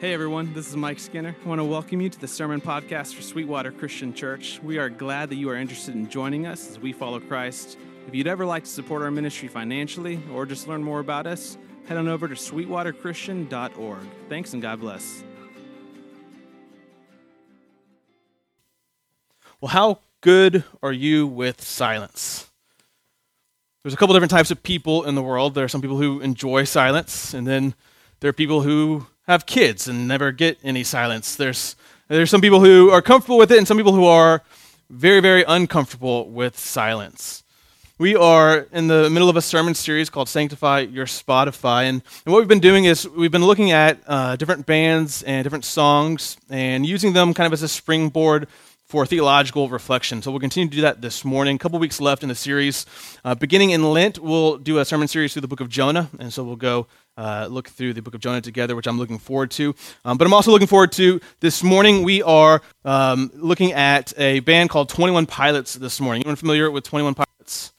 Hey everyone, this is Mike Skinner. I want to welcome you to the Sermon Podcast for Sweetwater Christian Church. We are glad that you are interested in joining us as we follow Christ. If you'd ever like to support our ministry financially or just learn more about us, head on over to sweetwaterchristian.org. Thanks and God bless. Well, how good are you with silence? There's a couple different types of people in the world. There are some people who enjoy silence, and then there are people who have kids and never get any silence. There's there's some people who are comfortable with it and some people who are very very uncomfortable with silence. We are in the middle of a sermon series called Sanctify Your Spotify. And, and what we've been doing is we've been looking at uh, different bands and different songs and using them kind of as a springboard for theological reflection. So we'll continue to do that this morning. A couple weeks left in the series. Uh, beginning in Lent, we'll do a sermon series through the book of Jonah. And so we'll go uh, look through the book of Jonah together, which I'm looking forward to. Um, but I'm also looking forward to this morning. We are um, looking at a band called 21 Pilots this morning. Anyone familiar with 21 Pilots?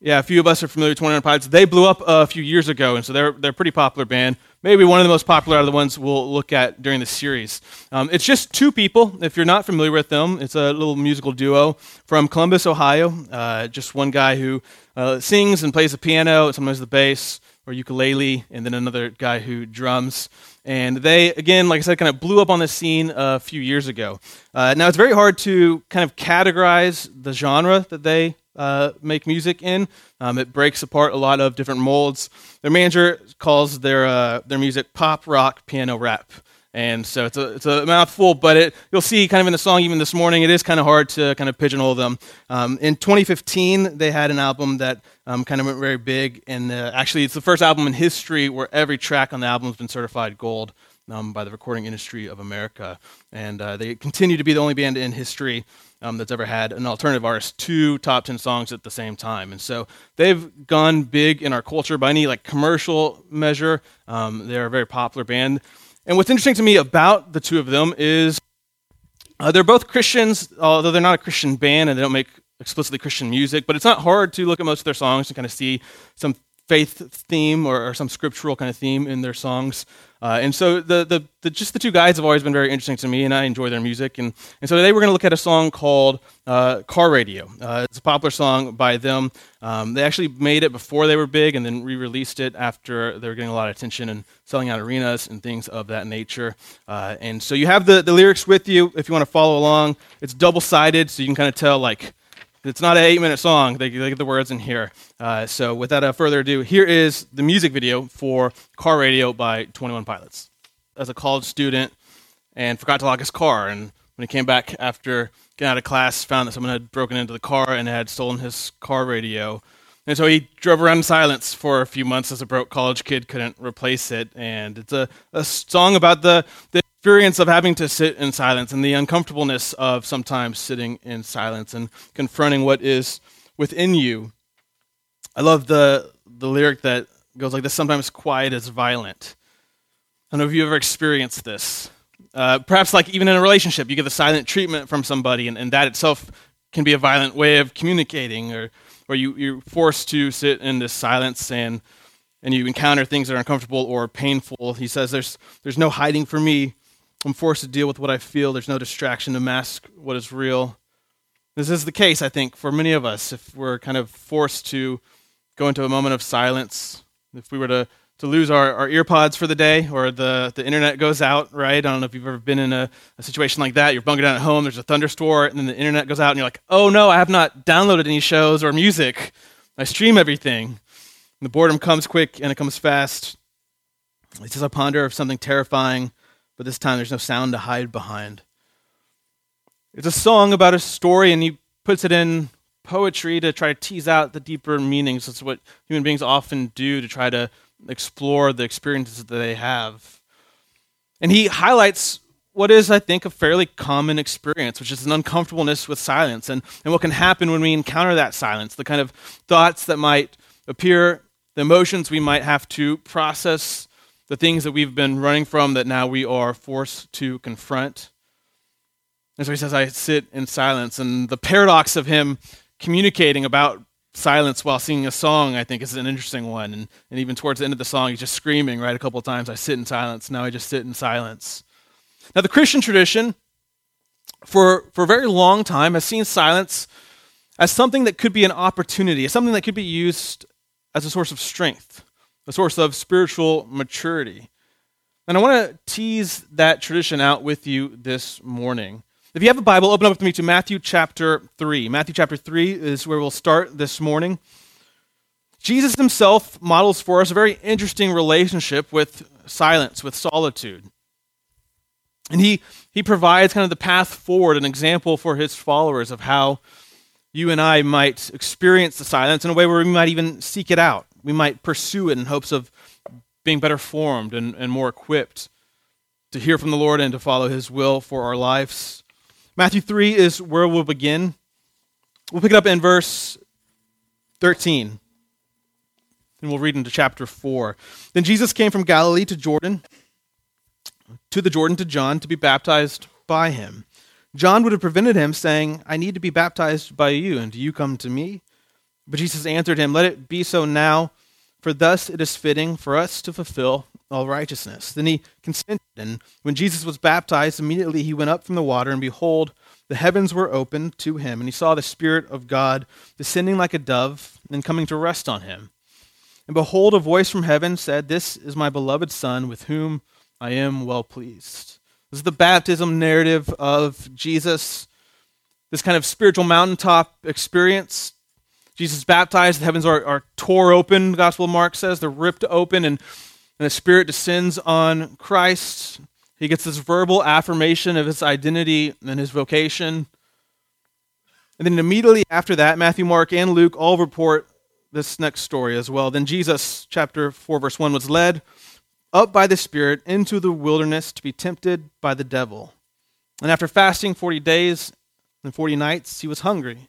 Yeah, a few of us are familiar with 21 Pilots. They blew up a few years ago, and so they're, they're a pretty popular band. Maybe one of the most popular out of the ones we'll look at during the series. Um, it's just two people, if you're not familiar with them. It's a little musical duo from Columbus, Ohio. Uh, just one guy who uh, sings and plays the piano, sometimes the bass or ukulele, and then another guy who drums. And they, again, like I said, kind of blew up on the scene a few years ago. Uh, now, it's very hard to kind of categorize the genre that they uh, make music in. Um, it breaks apart a lot of different molds. Their manager calls their uh, their music pop rock piano rap. And so it's a, it's a mouthful, but it, you'll see kind of in the song even this morning, it is kind of hard to kind of pigeonhole them. Um, in 2015, they had an album that um, kind of went very big, and uh, actually, it's the first album in history where every track on the album has been certified gold um, by the Recording Industry of America. And uh, they continue to be the only band in history um, that's ever had an alternative artist two top 10 songs at the same time. And so they've gone big in our culture by any like commercial measure. Um, they're a very popular band. And what's interesting to me about the two of them is uh, they're both christians although they're not a christian band and they don't make explicitly christian music but it's not hard to look at most of their songs and kind of see some faith theme or, or some scriptural kind of theme in their songs uh, and so the, the, the, just the two guys have always been very interesting to me, and I enjoy their music. And, and so today we're going to look at a song called uh, Car Radio. Uh, it's a popular song by them. Um, they actually made it before they were big and then re released it after they were getting a lot of attention and selling out arenas and things of that nature. Uh, and so you have the, the lyrics with you if you want to follow along. It's double sided, so you can kind of tell, like, it's not an eight minute song. They, they, get the words in here. Uh, so, without further ado, here is the music video for Car Radio by 21 Pilots. As a college student, and forgot to lock his car. And when he came back after getting out of class, found that someone had broken into the car and had stolen his car radio. And so he drove around in silence for a few months as a broke college kid couldn't replace it. And it's a, a song about the, the experience of having to sit in silence and the uncomfortableness of sometimes sitting in silence and confronting what is within you. I love the, the lyric that goes like this sometimes quiet is violent. I don't know if you've ever experienced this. Uh, perhaps, like even in a relationship, you get the silent treatment from somebody, and, and that itself can be a violent way of communicating, or, or you, you're forced to sit in this silence and, and you encounter things that are uncomfortable or painful. He says, There's, there's no hiding for me I'm forced to deal with what I feel. There's no distraction to mask what is real. This is the case, I think, for many of us. If we're kind of forced to go into a moment of silence, if we were to, to lose our, our earpods for the day or the, the internet goes out, right? I don't know if you've ever been in a, a situation like that. You're bunkered down at home, there's a thunderstorm, and then the internet goes out, and you're like, oh no, I have not downloaded any shows or music. I stream everything. And the boredom comes quick and it comes fast. It's just a ponder of something terrifying but this time there's no sound to hide behind. It's a song about a story, and he puts it in poetry to try to tease out the deeper meanings. That's what human beings often do to try to explore the experiences that they have. And he highlights what is, I think, a fairly common experience, which is an uncomfortableness with silence and, and what can happen when we encounter that silence, the kind of thoughts that might appear, the emotions we might have to process, the things that we've been running from that now we are forced to confront. And so he says, I sit in silence. And the paradox of him communicating about silence while singing a song, I think, is an interesting one. And, and even towards the end of the song, he's just screaming, right? A couple of times, I sit in silence. Now I just sit in silence. Now, the Christian tradition, for, for a very long time, has seen silence as something that could be an opportunity, as something that could be used as a source of strength, a source of spiritual maturity. And I want to tease that tradition out with you this morning. If you have a Bible, open up with me to Matthew chapter 3. Matthew chapter 3 is where we'll start this morning. Jesus himself models for us a very interesting relationship with silence, with solitude. And he, he provides kind of the path forward, an example for his followers of how you and I might experience the silence in a way where we might even seek it out. We might pursue it in hopes of being better formed and, and more equipped to hear from the Lord and to follow his will for our lives. Matthew 3 is where we'll begin. We'll pick it up in verse 13. And we'll read into chapter 4. Then Jesus came from Galilee to Jordan, to the Jordan to John to be baptized by him. John would have prevented him, saying, I need to be baptized by you, and do you come to me? But Jesus answered him, Let it be so now, for thus it is fitting for us to fulfill all righteousness. Then he consented, and when Jesus was baptized, immediately he went up from the water, and behold, the heavens were opened to him, and he saw the Spirit of God descending like a dove and coming to rest on him. And behold, a voice from heaven said, This is my beloved Son, with whom I am well pleased. This is the baptism narrative of Jesus, this kind of spiritual mountaintop experience. Jesus is baptized, the heavens are, are tore open, the Gospel of Mark says. They're ripped open, and and the Spirit descends on Christ. He gets this verbal affirmation of his identity and his vocation. And then immediately after that, Matthew, Mark, and Luke all report this next story as well. Then Jesus, chapter 4, verse 1, was led up by the Spirit into the wilderness to be tempted by the devil. And after fasting 40 days and 40 nights, he was hungry.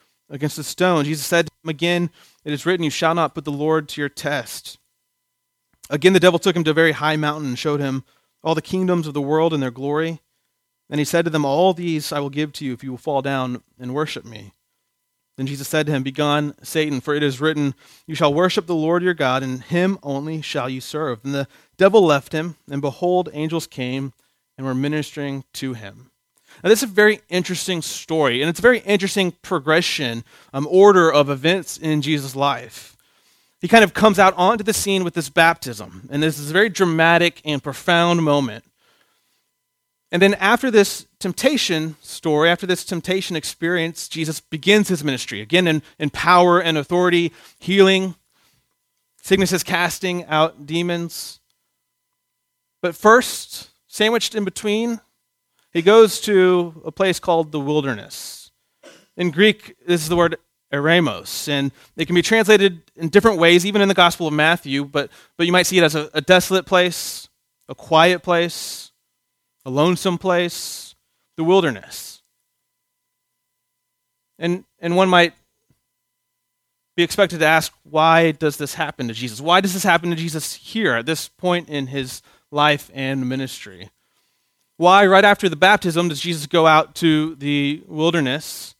against the stone. Jesus said to him again, It is written, You shall not put the Lord to your test. Again, the devil took him to a very high mountain and showed him all the kingdoms of the world and their glory. And he said to them, All these I will give to you if you will fall down and worship me. Then Jesus said to him, Begone, Satan, for it is written, You shall worship the Lord your God, and him only shall you serve. And the devil left him, and behold, angels came and were ministering to him. Now, this is a very interesting story, and it's a very interesting progression, um, order of events in Jesus' life he kind of comes out onto the scene with this baptism. And this is a very dramatic and profound moment. And then after this temptation story, after this temptation experience, Jesus begins his ministry, again in, in power and authority, healing, sicknesses casting out demons. But first, sandwiched in between, he goes to a place called the wilderness. In Greek, this is the word eremos. And it can be translated in different ways, even in the Gospel of Matthew, but, but you might see it as a, a desolate place, a quiet place, a lonesome place, the wilderness. And, and one might be expected to ask, why does this happen to Jesus? Why does this happen to Jesus here at this point in his life and ministry? Why, right after the baptism, does Jesus go out to the wilderness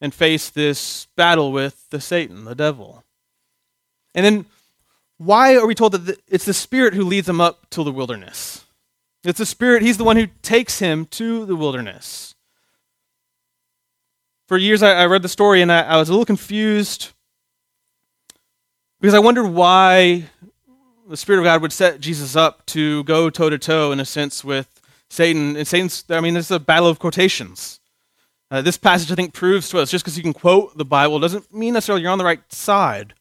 and face this battle with the Satan, the devil. And then why are we told that it's the Spirit who leads him up to the wilderness? It's the Spirit, He's the one who takes him to the wilderness. For years, I, I read the story and I, I was a little confused because I wondered why the Spirit of God would set Jesus up to go toe to toe, in a sense, with Satan. And Satan's, I mean, it's a battle of quotations. Uh, this passage, I think, proves to us just because you can quote the Bible doesn't mean necessarily you're on the right side,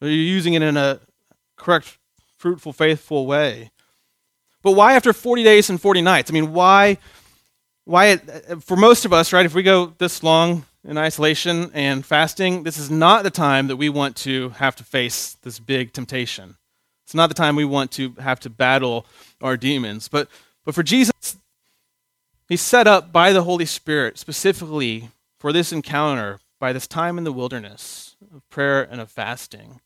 or you're using it in a correct, fruitful, faithful way. But why after 40 days and 40 nights? I mean, why? Why? It, for most of us, right? If we go this long in isolation and fasting, this is not the time that we want to have to face this big temptation. It's not the time we want to have to battle our demons. But, but for Jesus, he's set up by the Holy Spirit specifically for this encounter by this time in the wilderness of prayer and of fasting.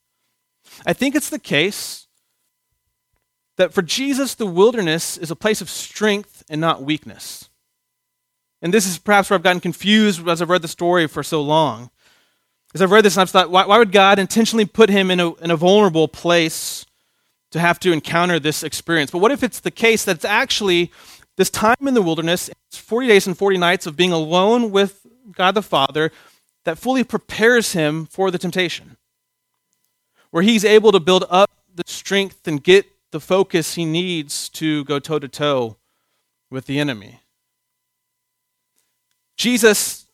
I think it's the case that for Jesus, the wilderness is a place of strength and not weakness. And this is perhaps where I've gotten confused as I've read the story for so long. As I've read this, I've thought, why, why would God intentionally put him in a, in a vulnerable place to have to encounter this experience? But what if it's the case that it's actually this time in the wilderness, it's 40 days and 40 nights of being alone with God the Father, that fully prepares him for the temptation? Where he's able to build up the strength and get the focus he needs to go toe to toe with the enemy. Jesus,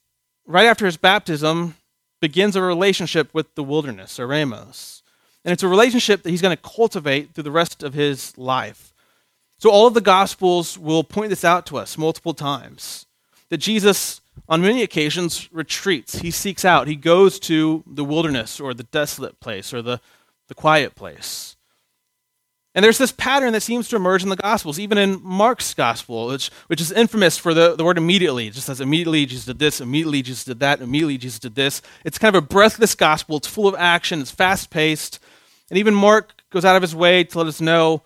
right after his baptism, begins a relationship with the wilderness, Eremos. And it's a relationship that he's going to cultivate through the rest of his life. So all of the Gospels will point this out to us multiple times that Jesus, on many occasions, retreats. He seeks out, he goes to the wilderness or the desolate place or the, the quiet place. And there's this pattern that seems to emerge in the Gospels, even in Mark's Gospel, which, which is infamous for the, the word immediately. It just says immediately Jesus did this, immediately Jesus did that, immediately Jesus did this. It's kind of a breathless gospel. It's full of action, it's fast paced. And even Mark goes out of his way to let us know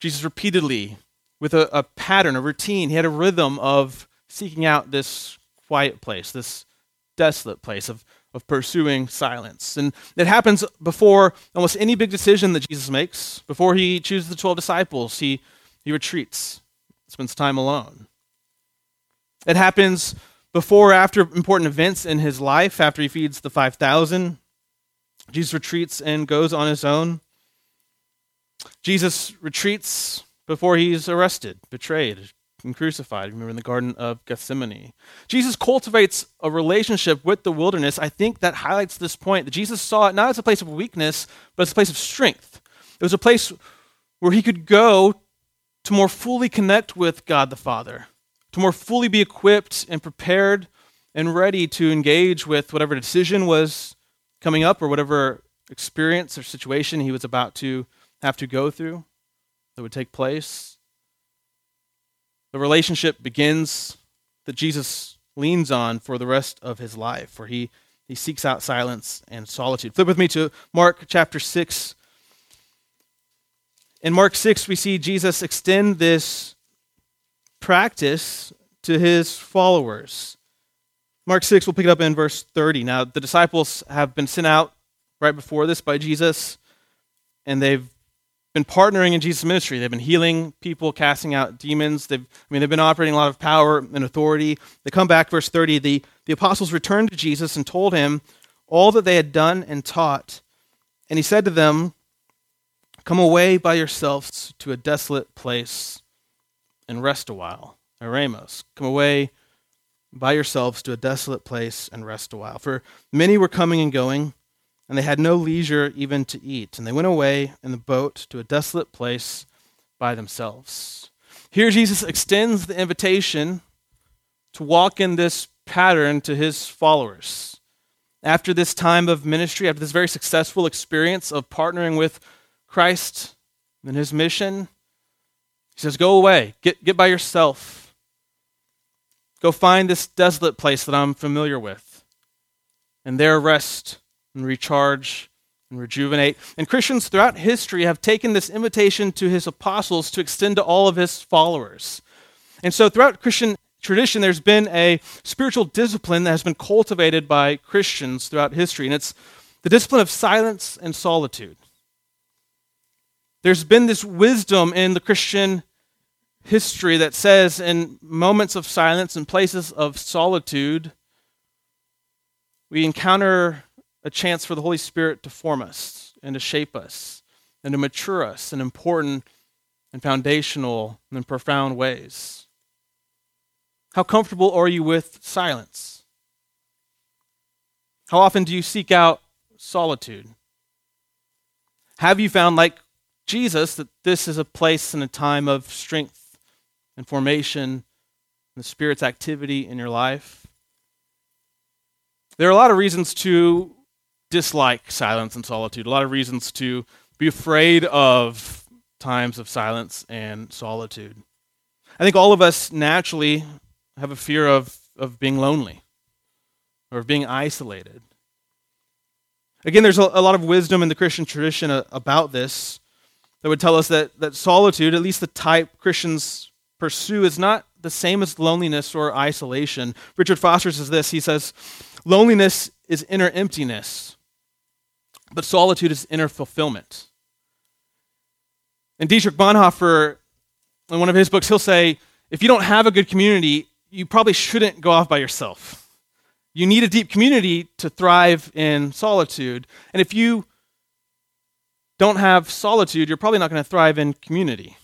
Jesus repeatedly, with a, a pattern, a routine, he had a rhythm of seeking out this quiet place, this desolate place, of of pursuing silence. And it happens before almost any big decision that Jesus makes. Before he chooses the 12 disciples, he, he retreats, spends time alone. It happens before or after important events in his life, after he feeds the 5,000. Jesus retreats and goes on his own. Jesus retreats before he's arrested, betrayed, and crucified. Remember in the Garden of Gethsemane. Jesus cultivates a relationship with the wilderness. I think that highlights this point that Jesus saw it not as a place of weakness, but as a place of strength. It was a place where he could go to more fully connect with God the Father, to more fully be equipped and prepared and ready to engage with whatever decision was coming up or whatever experience or situation he was about to have to go through that would take place. The relationship begins that Jesus leans on for the rest of his life, for he, he seeks out silence and solitude. Flip with me to Mark chapter 6. In Mark 6, we see Jesus extend this practice to his followers. Mark 6, we'll pick it up in verse 30. Now, the disciples have been sent out right before this by Jesus, and they've been partnering in Jesus' ministry. They've been healing people, casting out demons. They've, I mean, they've been operating a lot of power and authority. They come back, verse 30. The, the apostles returned to Jesus and told him all that they had done and taught. And he said to them, Come away by yourselves to a desolate place and rest a while. Eremos. Come away by yourselves to a desolate place and rest a while. For many were coming and going and they had no leisure even to eat. And they went away in the boat to a desolate place by themselves. Here, Jesus extends the invitation to walk in this pattern to his followers. After this time of ministry, after this very successful experience of partnering with Christ and his mission, he says, Go away, get, get by yourself. Go find this desolate place that I'm familiar with, and there rest and recharge and rejuvenate. And Christians throughout history have taken this invitation to his apostles to extend to all of his followers. And so throughout Christian tradition, there's been a spiritual discipline that has been cultivated by Christians throughout history, and it's the discipline of silence and solitude. There's been this wisdom in the Christian history that says in moments of silence and places of solitude, we encounter a chance for the Holy Spirit to form us and to shape us and to mature us in important and foundational and profound ways. How comfortable are you with silence? How often do you seek out solitude? Have you found, like Jesus, that this is a place and a time of strength and formation and the Spirit's activity in your life? There are a lot of reasons to dislike silence and solitude, a lot of reasons to be afraid of times of silence and solitude. I think all of us naturally have a fear of, of being lonely or of being isolated. Again, there's a, a lot of wisdom in the Christian tradition uh, about this that would tell us that, that solitude, at least the type Christians pursue, is not the same as loneliness or isolation. Richard Foster says this he says, Loneliness is inner emptiness, but solitude is inner fulfillment. And Dietrich Bonhoeffer, in one of his books, he'll say, if you don't have a good community, you probably shouldn't go off by yourself. You need a deep community to thrive in solitude. And if you don't have solitude, you're probably not going to thrive in community.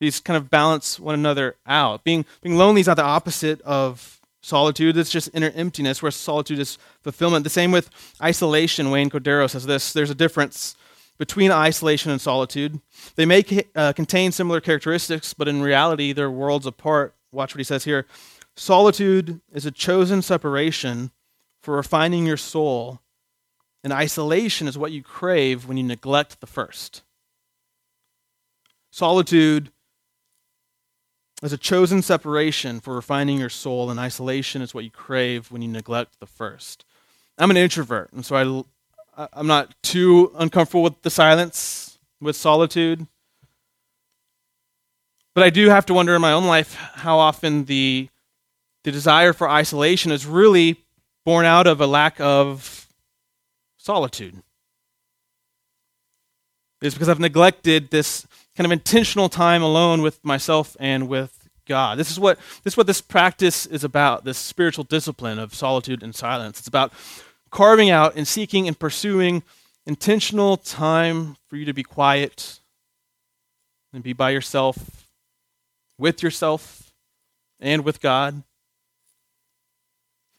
These kind of balance one another out. Being, being lonely is not the opposite of solitude, it's just inner emptiness, whereas solitude is fulfillment. The same with isolation. Wayne Cordeiro says this there's a difference between isolation and solitude. They may uh, contain similar characteristics, but in reality, they're worlds apart. Watch what he says here. Solitude is a chosen separation for refining your soul, and isolation is what you crave when you neglect the first. Solitude is a chosen separation for refining your soul, and isolation is what you crave when you neglect the first. I'm an introvert, and so I I'm not too uncomfortable with the silence, with solitude. But I do have to wonder in my own life how often the, the desire for isolation is really born out of a lack of solitude. It's because I've neglected this kind of intentional time alone with myself and with God. This is what this is what this practice is about, this spiritual discipline of solitude and silence. It's about carving out and seeking and pursuing intentional time for you to be quiet and be by yourself, with yourself, and with God.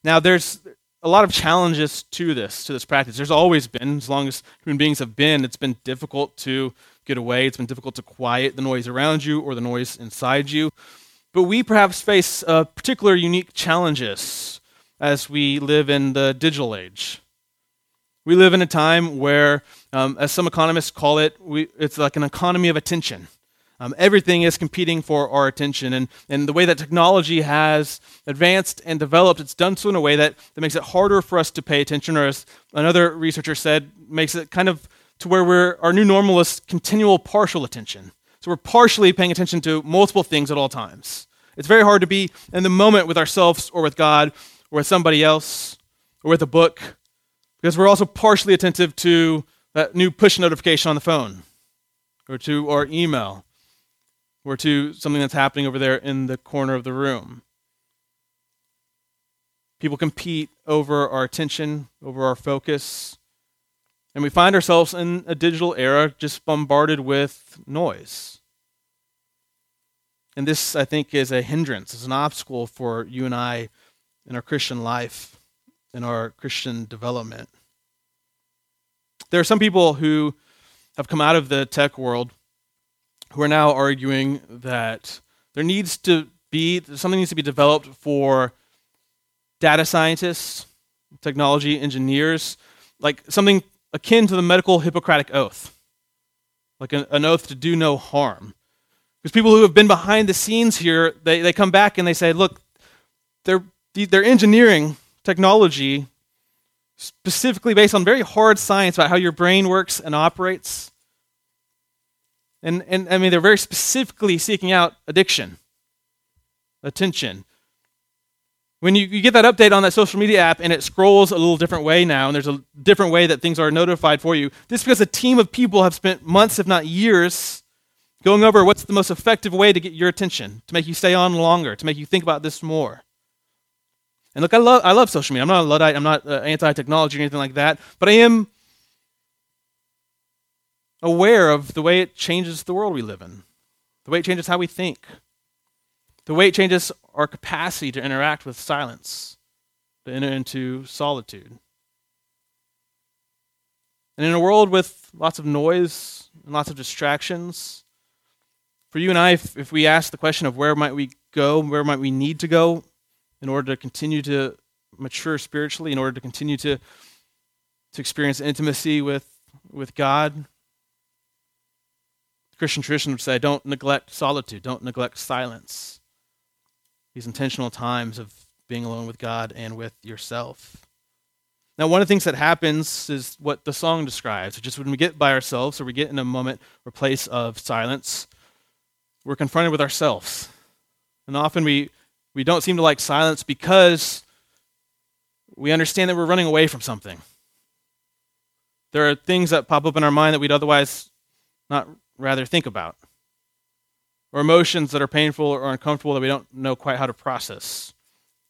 Now, there's a lot of challenges to this, to this practice. There's always been, as long as human beings have been, it's been difficult to get away. It's been difficult to quiet the noise around you or the noise inside you. But we perhaps face uh, particular unique challenges as we live in the digital age. We live in a time where, um, as some economists call it, we, it's like an economy of attention. Um, everything is competing for our attention. And, and the way that technology has advanced and developed, it's done so in a way that, that makes it harder for us to pay attention, or as another researcher said, makes it kind of to where we're, our new normal is continual partial attention. So we're partially paying attention to multiple things at all times. It's very hard to be in the moment with ourselves or with God or with somebody else or with a book because we're also partially attentive to that new push notification on the phone or to our email or to something that's happening over there in the corner of the room. People compete over our attention, over our focus, and we find ourselves in a digital era just bombarded with noise. And this, I think, is a hindrance, is an obstacle for you and I in our Christian life, in our Christian development. There are some people who have come out of the tech world who are now arguing that there needs to be something needs to be developed for data scientists, technology engineers, like something akin to the medical Hippocratic oath, like an, an oath to do no harm. Because people who have been behind the scenes here, they, they come back and they say, look, they're they're engineering technology specifically based on very hard science about how your brain works and operates. And, and I mean, they're very specifically seeking out addiction, attention. When you, you get that update on that social media app and it scrolls a little different way now, and there's a different way that things are notified for you, this is because a team of people have spent months, if not years, going over what's the most effective way to get your attention, to make you stay on longer, to make you think about this more. And look, I love, I love social media. I'm not a Luddite. I'm not uh, anti-technology or anything like that. But I am aware of the way it changes the world we live in, the way it changes how we think, the way it changes our capacity to interact with silence, to enter into solitude. And in a world with lots of noise and lots of distractions, for you and I, if, if we ask the question of where might we go, where might we need to go, in order to continue to mature spiritually, in order to continue to, to experience intimacy with, with God. Christian tradition would say don't neglect solitude, don't neglect silence. These intentional times of being alone with God and with yourself. Now, one of the things that happens is what the song describes, which is when we get by ourselves or we get in a moment or place of silence, we're confronted with ourselves. And often we, we don't seem to like silence because we understand that we're running away from something. There are things that pop up in our mind that we'd otherwise not rather think about, or emotions that are painful or uncomfortable that we don't know quite how to process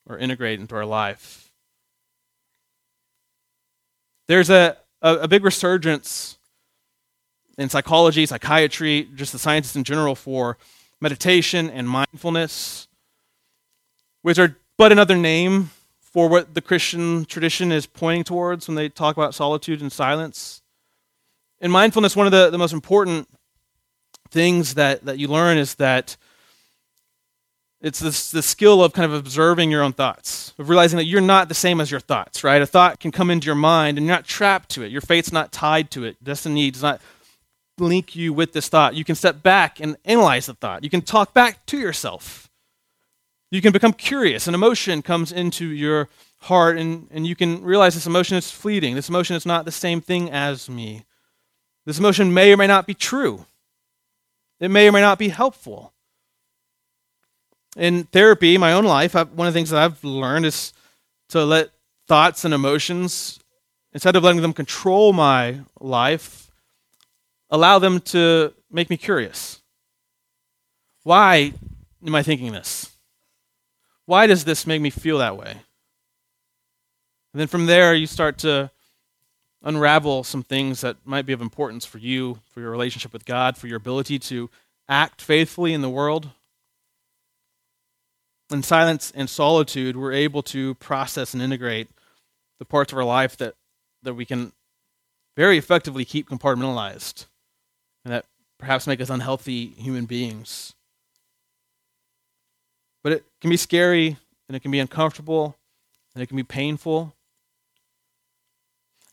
or integrate into our life. There's a, a, a big resurgence in psychology, psychiatry, just the sciences in general for meditation and mindfulness, which are but another name for what the Christian tradition is pointing towards when they talk about solitude and silence. In mindfulness, one of the, the most important things that, that you learn is that it's this, the skill of kind of observing your own thoughts, of realizing that you're not the same as your thoughts, right? A thought can come into your mind and you're not trapped to it. Your fate's not tied to it. Destiny does not link you with this thought. You can step back and analyze the thought. You can talk back to yourself. You can become curious. An emotion comes into your heart, and, and you can realize this emotion is fleeting. This emotion is not the same thing as me. This emotion may or may not be true, it may or may not be helpful. In therapy, my own life, I've, one of the things that I've learned is to let thoughts and emotions, instead of letting them control my life, allow them to make me curious. Why am I thinking this? Why does this make me feel that way? And then from there, you start to unravel some things that might be of importance for you, for your relationship with God, for your ability to act faithfully in the world. In silence and solitude, we're able to process and integrate the parts of our life that, that we can very effectively keep compartmentalized and that perhaps make us unhealthy human beings. But it can be scary and it can be uncomfortable and it can be painful.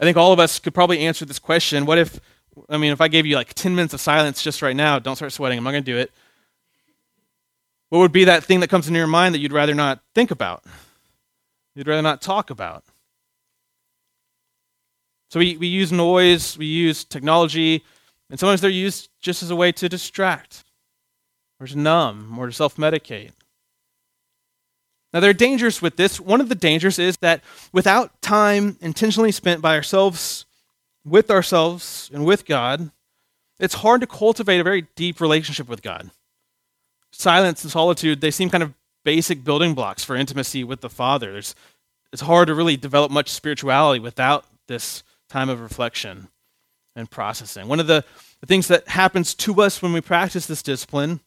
I think all of us could probably answer this question. What if, I mean, if I gave you like 10 minutes of silence just right now, don't start sweating, I'm not going to do it. What would be that thing that comes into your mind that you'd rather not think about? You'd rather not talk about? So we, we use noise, we use technology, and sometimes they're used just as a way to distract, or to numb, or to self medicate. Now, there are dangers with this. One of the dangers is that without time intentionally spent by ourselves, with ourselves, and with God, it's hard to cultivate a very deep relationship with God. Silence and solitude, they seem kind of basic building blocks for intimacy with the Father. There's, it's hard to really develop much spirituality without this time of reflection and processing. One of the, the things that happens to us when we practice this discipline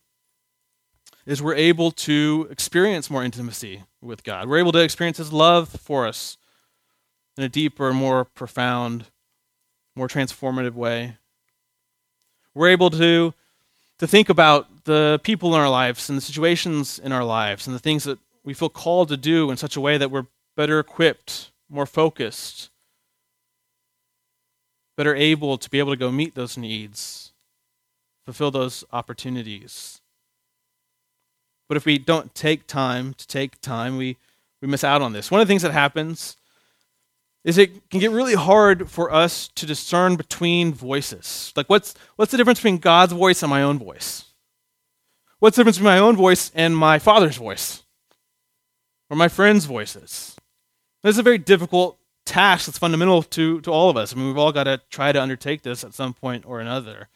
is we're able to experience more intimacy with God. We're able to experience His love for us in a deeper, more profound, more transformative way. We're able to, to think about the people in our lives and the situations in our lives and the things that we feel called to do in such a way that we're better equipped, more focused, better able to be able to go meet those needs, fulfill those opportunities. But if we don't take time to take time, we, we miss out on this. One of the things that happens is it can get really hard for us to discern between voices. Like, what's, what's the difference between God's voice and my own voice? What's the difference between my own voice and my father's voice? Or my friends' voices? This is a very difficult task that's fundamental to, to all of us. I mean, we've all got to try to undertake this at some point or another.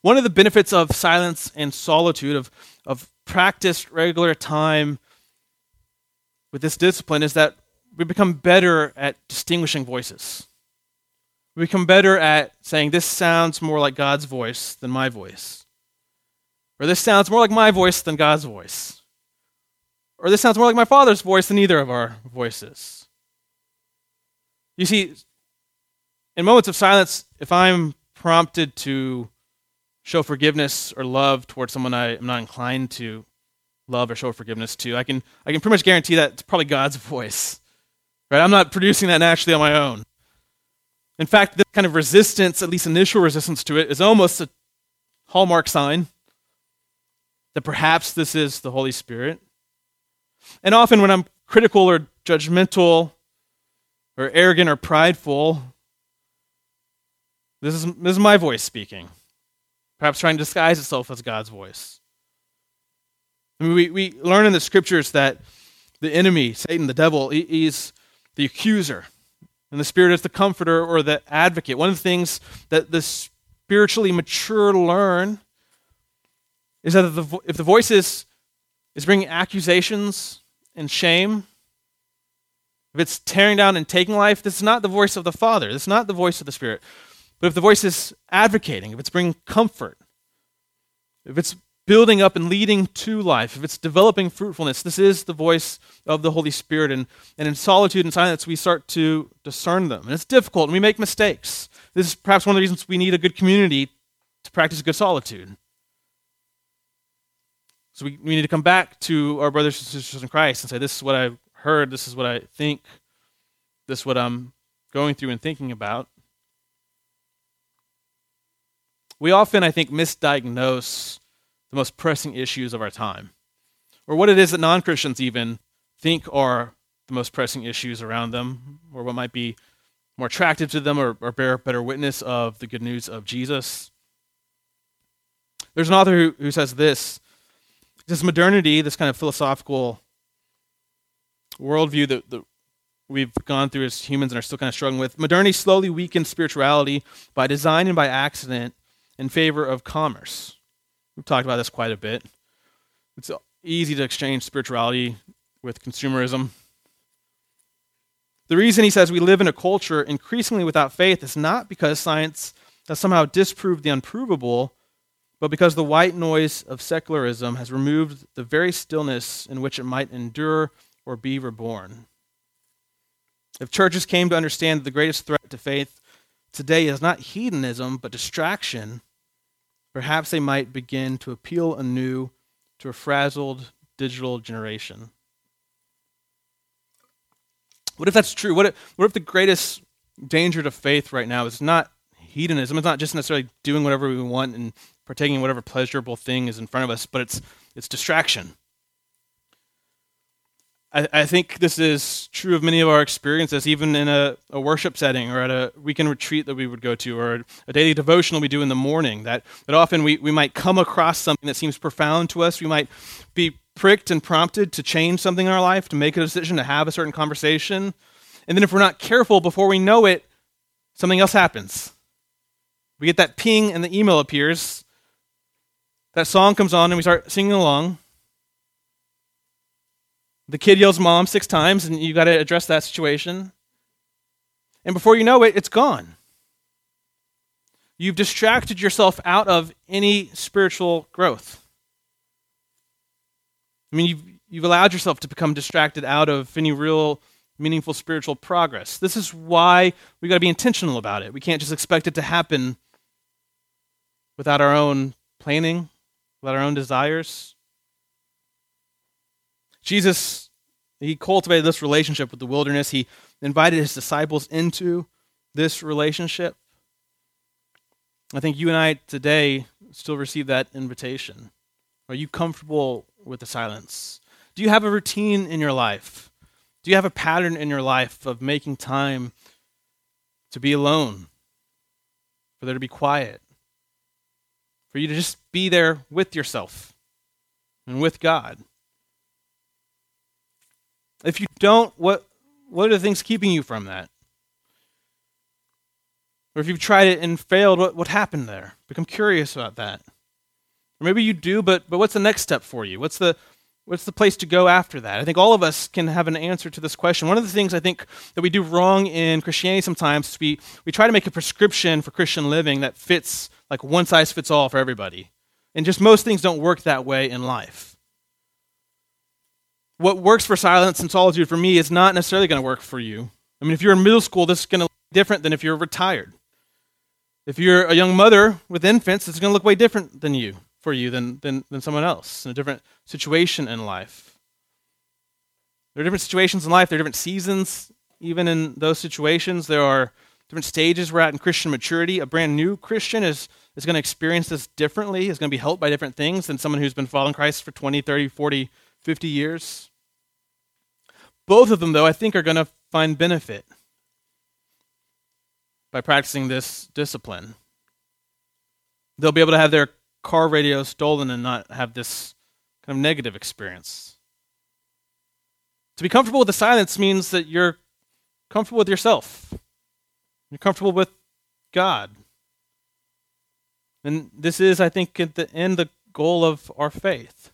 One of the benefits of silence and solitude, of, of practiced regular time with this discipline, is that we become better at distinguishing voices. We become better at saying, this sounds more like God's voice than my voice. Or this sounds more like my voice than God's voice. Or this sounds more like my father's voice than either of our voices. You see, in moments of silence, if I'm prompted to show forgiveness or love towards someone I am not inclined to love or show forgiveness to, I can, I can pretty much guarantee that it's probably God's voice Right? I'm not producing that naturally on my own. In fact, this kind of resistance, at least initial resistance to it, is almost a hallmark sign that perhaps this is the Holy Spirit. And often when I'm critical or judgmental or arrogant or prideful, this is, this is my voice speaking, perhaps trying to disguise itself as God's voice. I mean, we, we learn in the scriptures that the enemy, Satan, the devil, he, he's the accuser. And the Spirit is the comforter or the advocate. One of the things that the spiritually mature learn is that if the, if the voice is, is bringing accusations and shame, if it's tearing down and taking life, this is not the voice of the Father. This is not the voice of the Spirit. But if the voice is advocating, if it's bringing comfort, if it's building up and leading to life, if it's developing fruitfulness, this is the voice of the Holy Spirit. And, and in solitude and silence, we start to discern them. And it's difficult, and we make mistakes. This is perhaps one of the reasons we need a good community to practice good solitude. So we, we need to come back to our brothers and sisters in Christ and say, This is what I heard, this is what I think, this is what I'm going through and thinking about. We often, I think, misdiagnose the most pressing issues of our time, or what it is that non Christians even think are the most pressing issues around them, or what might be more attractive to them or, or bear better witness of the good news of Jesus. There's an author who, who says this. This modernity, this kind of philosophical worldview that, that we've gone through as humans and are still kind of struggling with, modernity slowly weakens spirituality by design and by accident in favor of commerce. We've talked about this quite a bit. It's easy to exchange spirituality with consumerism. The reason he says we live in a culture increasingly without faith is not because science has somehow disproved the unprovable, but because the white noise of secularism has removed the very stillness in which it might endure or be reborn. If churches came to understand that the greatest threat to faith today is not hedonism, but distraction, perhaps they might begin to appeal anew to a frazzled digital generation. What if that's true? What if, what if the greatest danger to faith right now is not hedonism? It's not just necessarily doing whatever we want and partaking in whatever pleasurable thing is in front of us, but it's, it's distraction. I, I think this is true of many of our experiences, even in a, a, worship setting or at a weekend retreat that we would go to or a daily devotional we do in the morning. That, that often we, we might come across something that seems profound to us. We might be pricked and prompted to change something in our life, to make a decision, to have a certain conversation. And then if we're not careful, before we know it, something else happens. We get that ping and the email appears. That song comes on and we start singing along the kid yells mom six times, and you got to address that situation. And before you know it, it's gone. You've distracted yourself out of any spiritual growth. I mean, you've, you've allowed yourself to become distracted out of any real meaningful spiritual progress. This is why we got to be intentional about it. We can't just expect it to happen without our own planning, without our own desires. Jesus, he cultivated this relationship with the wilderness. He invited his disciples into this relationship. I think you and I today still receive that invitation. Are you comfortable with the silence? Do you have a routine in your life? Do you have a pattern in your life of making time to be alone, for there to be quiet, for you to just be there with yourself and with God? If you don't, what, what are the things keeping you from that? Or if you've tried it and failed, what, what happened there? Become curious about that. Or maybe you do, but, but what's the next step for you? What's the, what's the place to go after that? I think all of us can have an answer to this question. One of the things I think that we do wrong in Christianity sometimes is we, we try to make a prescription for Christian living that fits like one size fits all for everybody. And just most things don't work that way in life what works for silence and solitude for me is not necessarily going to work for you. I mean, if you're in middle school, this is going to look different than if you're retired. If you're a young mother with infants, it's going to look way different than you, for you, than, than, than someone else in a different situation in life. There are different situations in life, there are different seasons even in those situations, there are different stages we're at in Christian maturity. A brand new Christian is, is going to experience this differently, is going to be helped by different things than someone who's been following Christ for 20, 30, 40, 50 years. Both of them, though, I think are going to find benefit by practicing this discipline. They'll be able to have their car radio stolen and not have this kind of negative experience. To be comfortable with the silence means that you're comfortable with yourself. You're comfortable with God. And this is, I think, at the end, the goal of our faith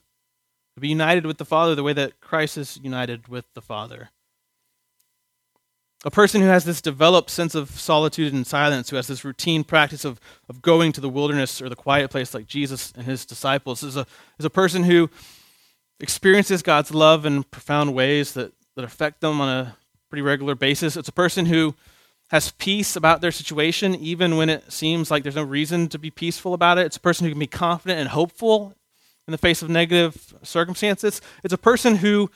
to be united with the Father the way that Christ is united with the Father. A person who has this developed sense of solitude and silence, who has this routine practice of, of going to the wilderness or the quiet place like Jesus and his disciples, is a, is a person who experiences God's love in profound ways that, that affect them on a pretty regular basis. It's a person who has peace about their situation, even when it seems like there's no reason to be peaceful about it. It's a person who can be confident and hopeful in the face of negative circumstances. It's a person who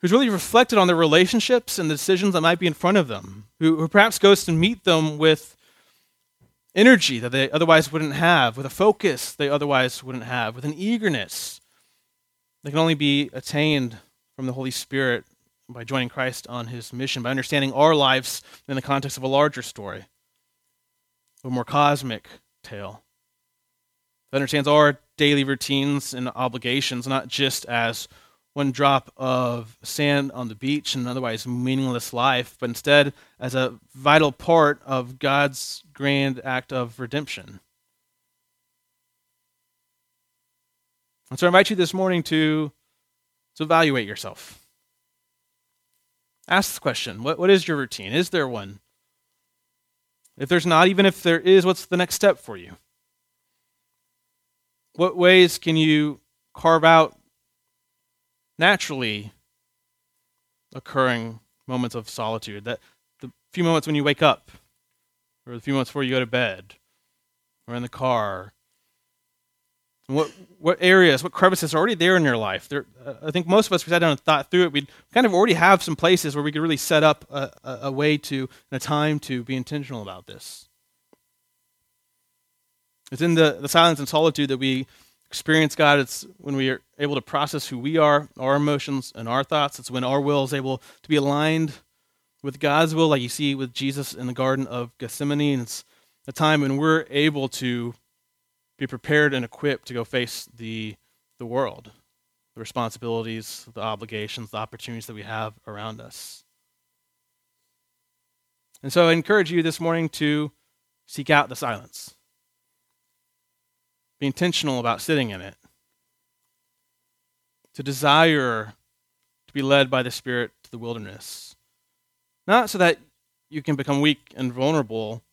who's really reflected on their relationships and the decisions that might be in front of them, who, who perhaps goes to meet them with energy that they otherwise wouldn't have, with a focus they otherwise wouldn't have, with an eagerness that can only be attained from the Holy Spirit by joining Christ on his mission, by understanding our lives in the context of a larger story, a more cosmic tale that understands our daily routines and obligations not just as one drop of sand on the beach and otherwise meaningless life, but instead as a vital part of God's grand act of redemption. And so I invite you this morning to, to evaluate yourself. Ask the question what, what is your routine? Is there one? If there's not, even if there is, what's the next step for you? What ways can you carve out naturally occurring moments of solitude? That the few moments when you wake up, or the few moments before you go to bed, or in the car, what what areas, what crevices are already there in your life? There, uh, I think most of us, we sat down and thought through it. We kind of already have some places where we could really set up a, a, a way to, and a time to be intentional about this. It's in the, the silence and solitude that we experience God. It's when we are able to process who we are, our emotions, and our thoughts. It's when our will is able to be aligned with God's will, like you see with Jesus in the Garden of Gethsemane. And it's a time when we're able to be prepared and equipped to go face the, the world, the responsibilities, the obligations, the opportunities that we have around us. And so I encourage you this morning to seek out the silence. Be intentional about sitting in it. To desire to be led by the Spirit to the wilderness. Not so that you can become weak and vulnerable,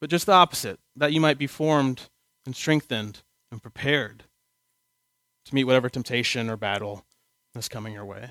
but just the opposite, that you might be formed and strengthened and prepared to meet whatever temptation or battle is coming your way.